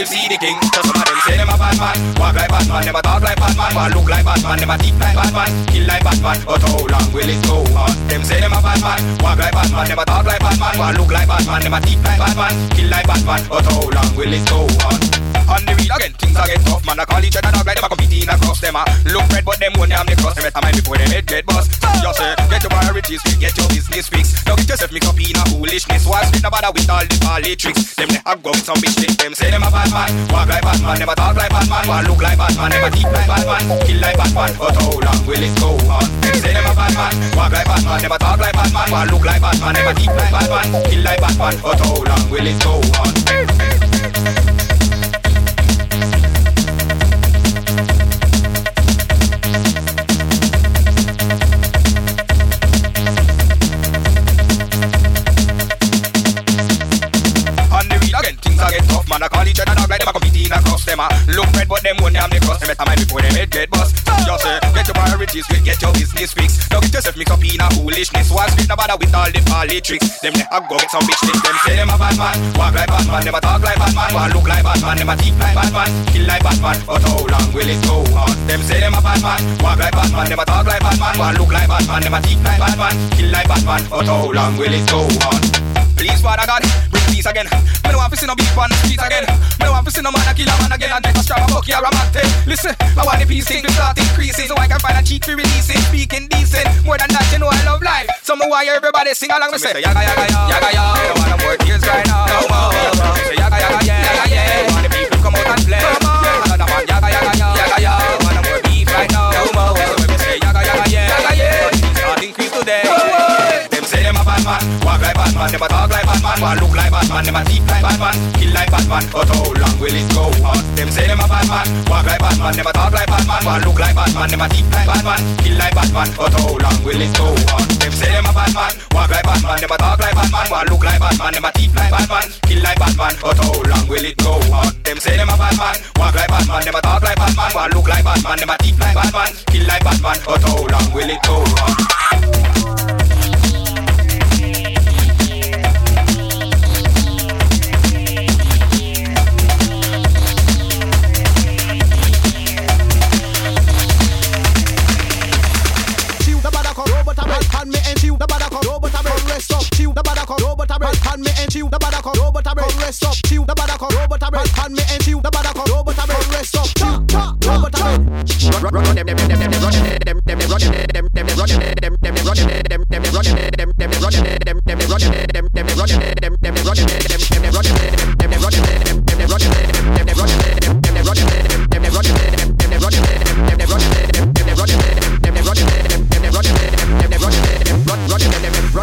will see the king. So some of them say them a bad man, walk like bad man, never talk like bad man, want look like bad man, never think like bad man, kill like bad man. But how long will it go on? Them say them a bad man, walk like bad man, never talk like bad man, want look like bad man, never think like bad man, kill like bad man. But how long will it go on? On the real again, things are get tough, man. I call each other dog like them a competing across them. A look red, but them when they have the cross. Them better mind before them head get bust. Just say, get your priorities straight, get your business fixed. Don't get yourself mixed up in a foolishness. Why street no bother with all the party tricks? Them they have got some bitch lick. Them say them a bad man, walk like bad man, never talk like bad man, want look like bad man, never think like bad man, kill like bad man. But how long will it go on? Them say them a bad man, walk like bad man, never talk like bad man, want look like bad man, never think like bad man, kill like bad man. But how long will it go on? Them. Uh. Look red, but them won't have the. Them better mind before them head get bust. Just say, get your priorities straight, get your business fixed. Don't get yourself mixed up in a foolishness. One street, no bother with all the tricks. Them they have go get some bitch lick. Them say them a bad man, walk like bad man, never talk like bad man, one look like bad man, never think like bad man, kill like bad man. But how long will it go on? Them say them a bad man, walk like bad man, never talk like bad man, one look like bad man, never think like bad man, kill like bad man. But how long will it go on? Please, Father God, bring peace again. Me no want to see no beef on the streets again. Me no want to see no man a kill a man again and take a strap a buck here a mat Listen, I want the peace thing to start increasing so I can find a cheat to release it. Speaking decent, more than that, you know I love life. So me why everybody sing along me say yaga yaga yaga yaga yaga. I don't want no more tears right now. No more. Say yaga yaga yeah yaga want the people come out and play. Say them a bad man, walk like bad man, never talk like bad man, want look like bad man, never think like bad man, kill like bad man. But how long will it go on? Them say them a bad man, walk like bad man, never talk like bad man, want look like bad man, never think like bad man, kill like bad man. But how long will it go on? Them say them a bad man, walk like bad man, never talk like bad man, want look like bad man, never think like bad man, kill like bad man. But how long will it go on? Them say them a bad man, walk like bad man, never talk like bad man, want look like bad man, never think like bad man, kill like bad man. But how long will it go on? Rest up. Chill the bada come robot a bread pan me and chill the bada come robot a come rest up. Chill the bada come robot a bread pan me and chill the bada come robot a come rest up. Cha robot a bread. Run run them them them them them run them them them run them them them run them them them run them them them run them them run them them them run them them run them them run them them run them them run them them run them them run them them run them them run them them run them them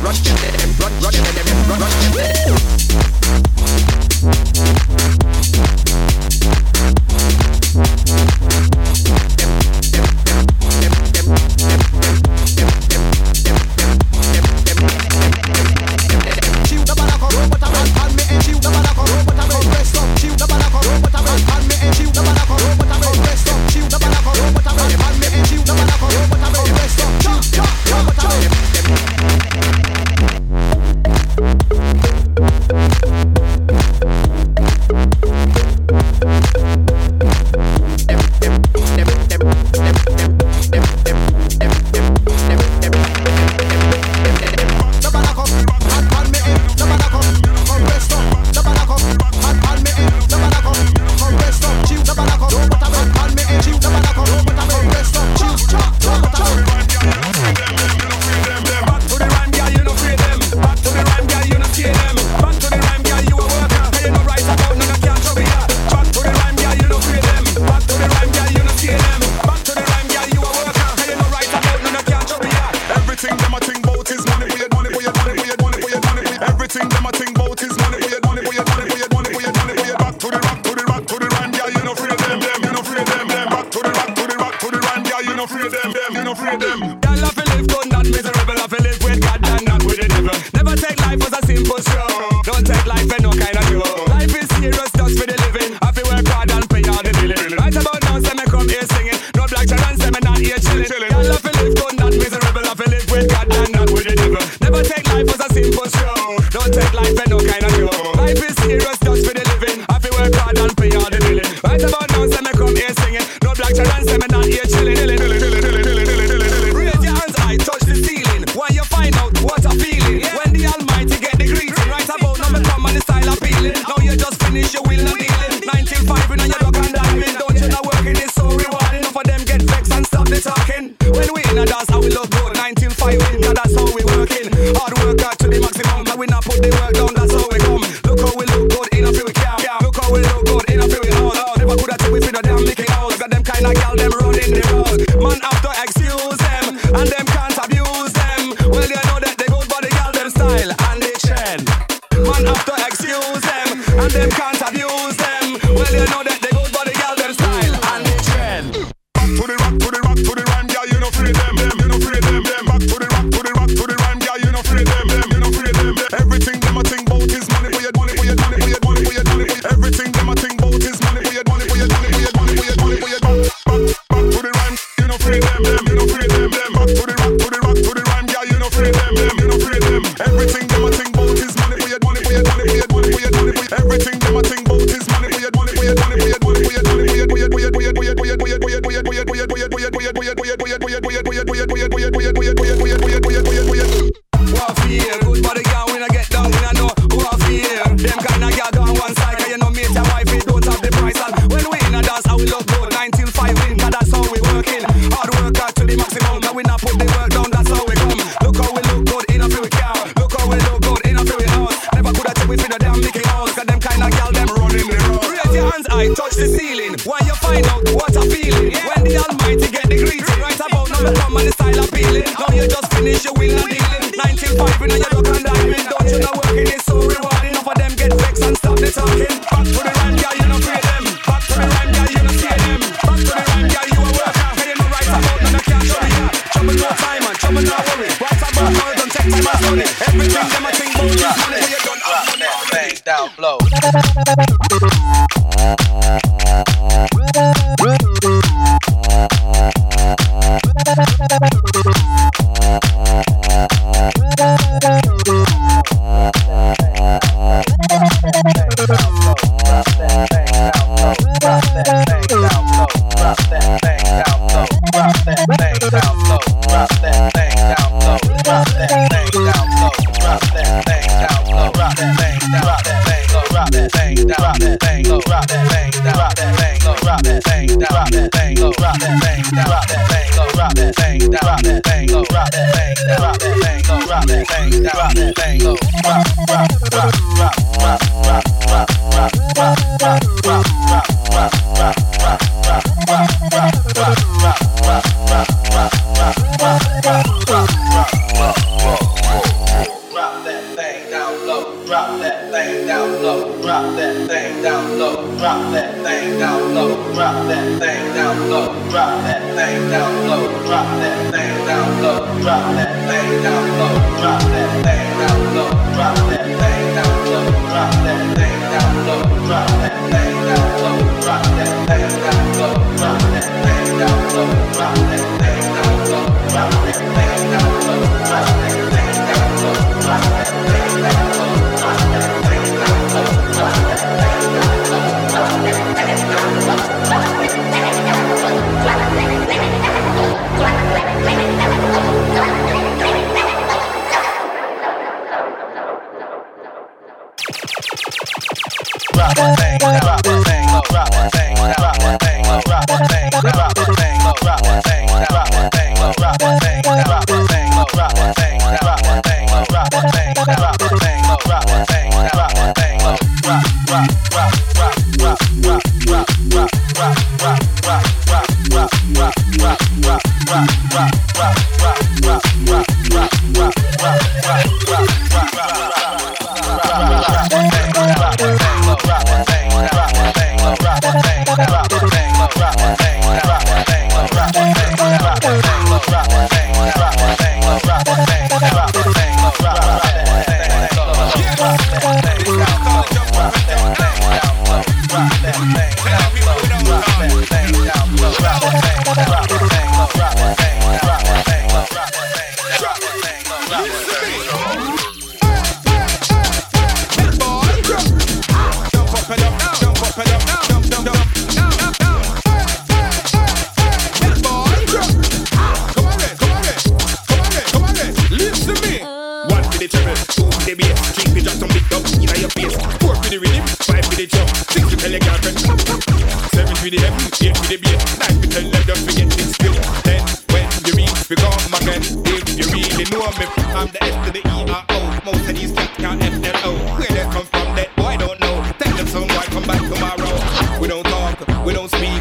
Back boy, boy,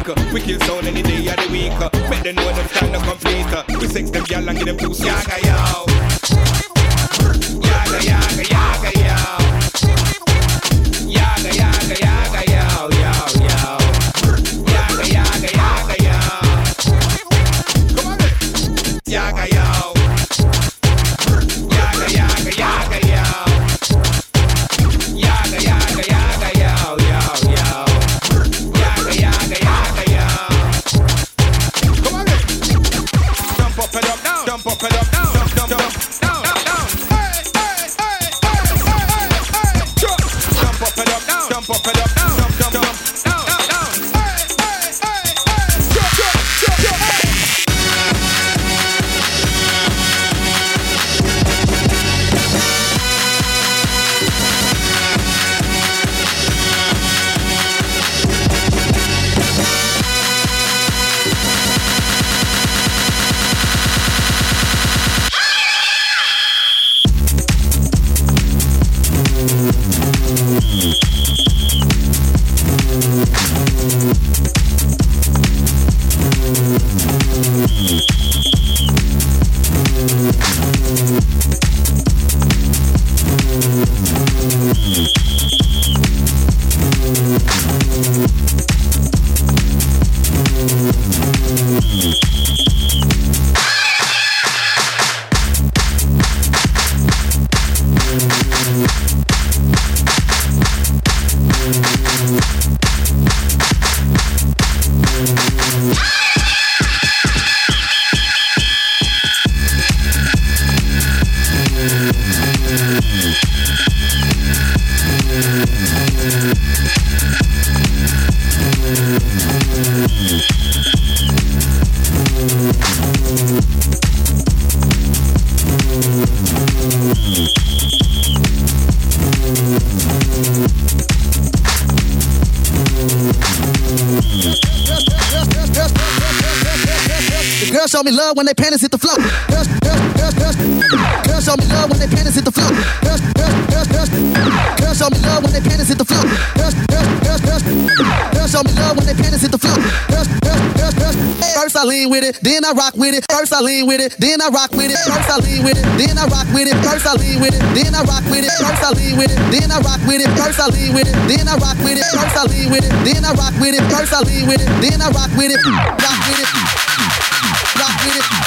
don't. We kill sound any day of the week. Make them know them stand up complete. We sex them gyal and give them two yaga yo. Show me love when they panties hit the floor. Girls, girls, girls, girls, girls show me love when they panties hit the floor. Girls, girls, girls, girls, girls show me love when they panties hit the floor. Girls, girls, girls, girls, girls show me love when they panties hit the floor. Girls, girls, girls, girls. First I lean with it, then I rock with it. First I lean with it, then I rock with it. First I lean with it, then I rock with it. First I lean with it, then I rock with it. First I lean with it, then I rock with it. First I lean with it, then I rock with it. First I lean with it, then I rock with it. First I lean with it, then I rock with it. Rock with it get it.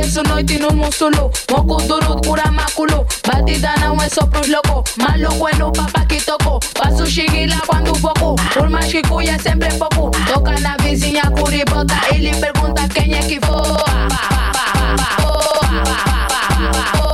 Eso no tiene un músculo, moco duro, pura máculo. Batida no es soplos loco, malo bueno papá que toco. Paso shigila cuando poco, por más que cuya siempre poco. Toca na vizinha curibota e lhe pergunta quem é que voa. Oh,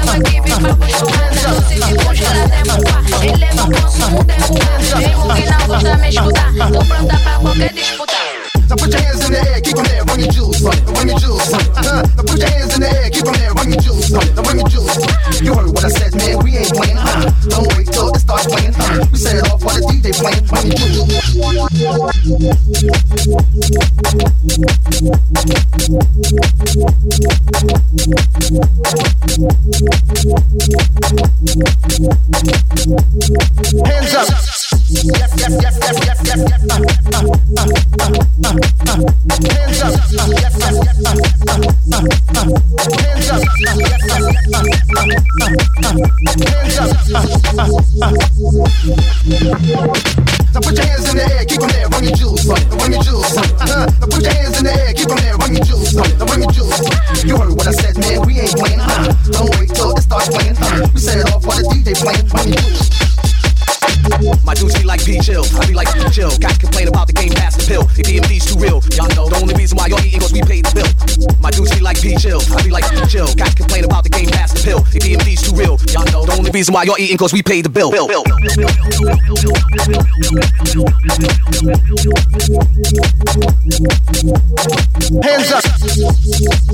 tema Now put your hands in the air, keep there, run your jewels run your jewels. Now put your hands in the air, keep there, run your jewels run your jewels. You heard what I said, man, we ain't playing. Don't wait it starts playing. We set it off while the DJ playing, run your jewels. reason why you're eating cause we pay the bill. bill. bill. Hands up.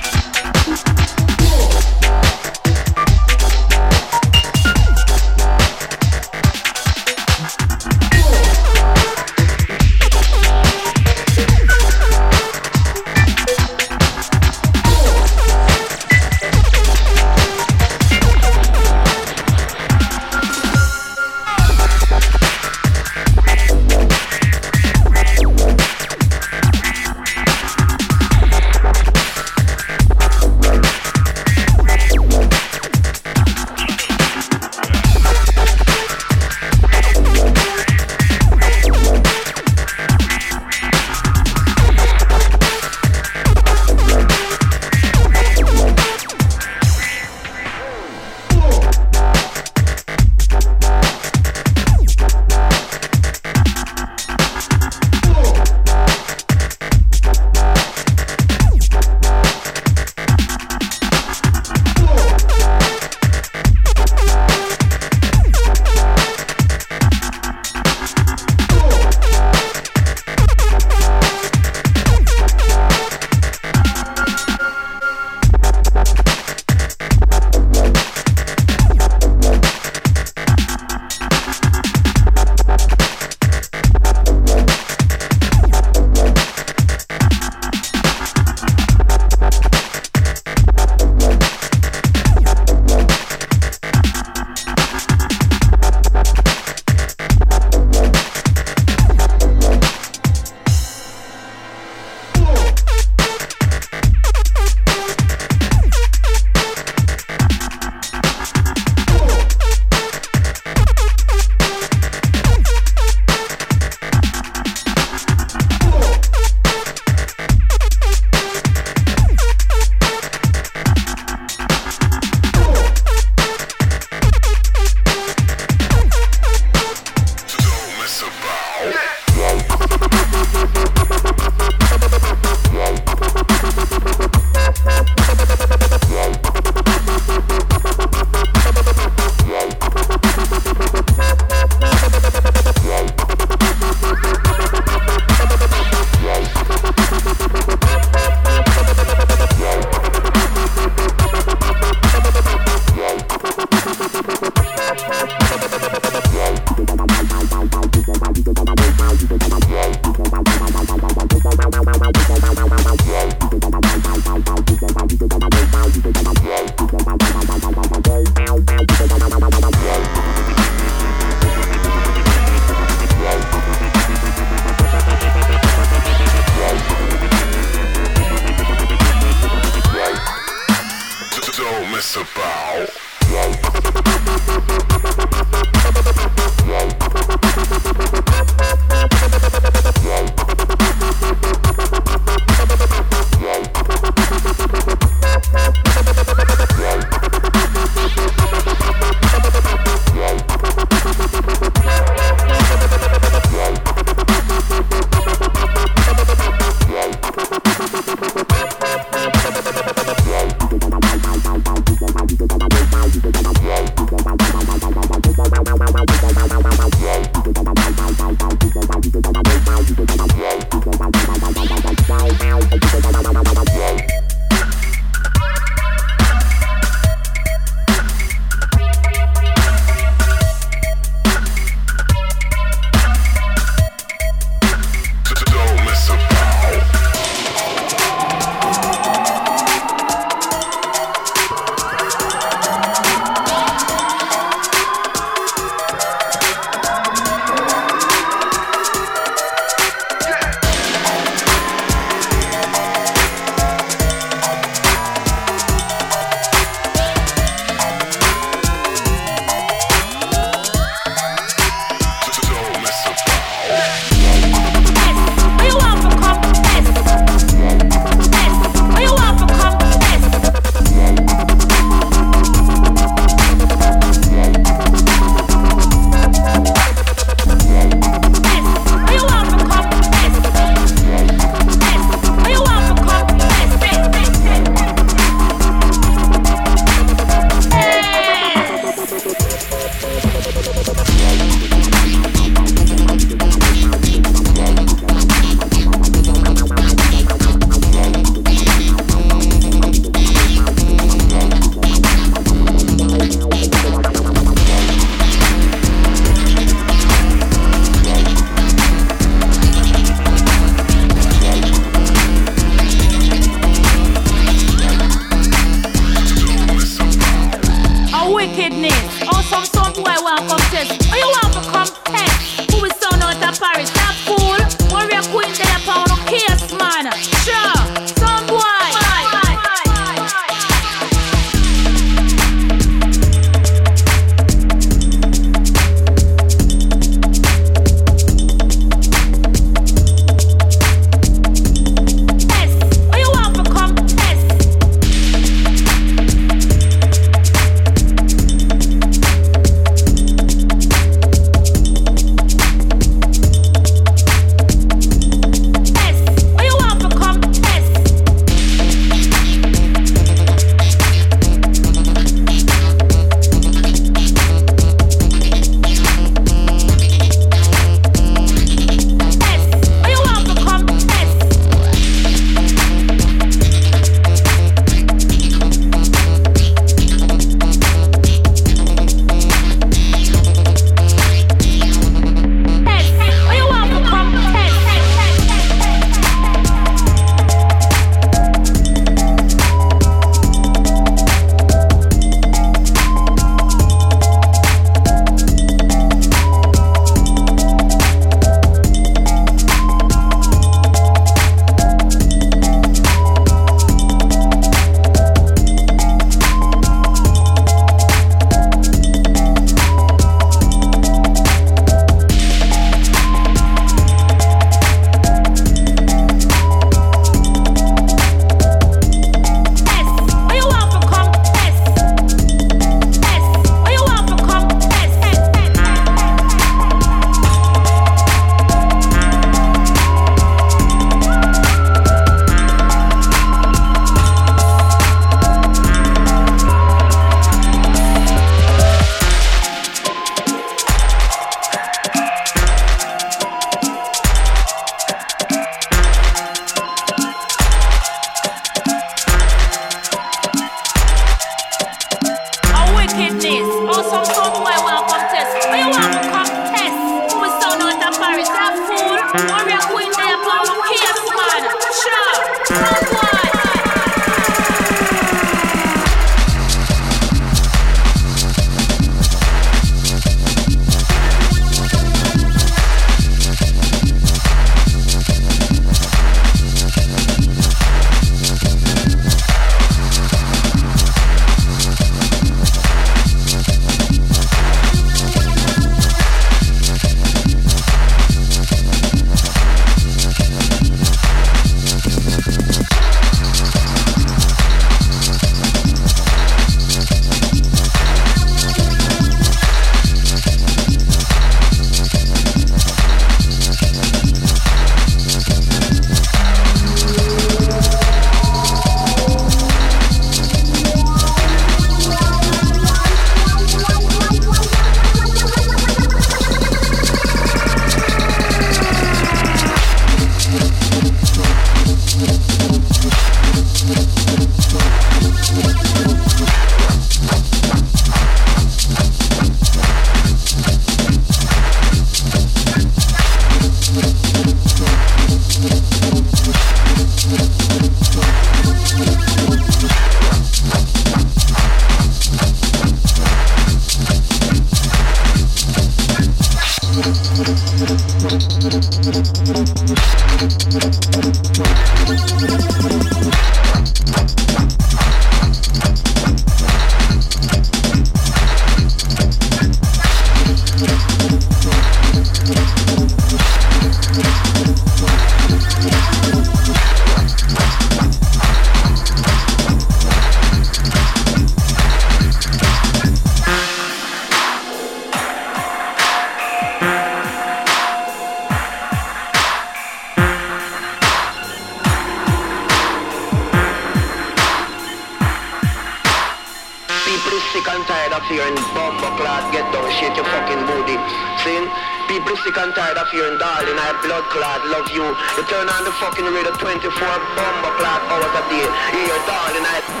You. Turn on the fucking radio 24 bumbo clot hours a day. Hear darling, I...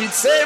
dance and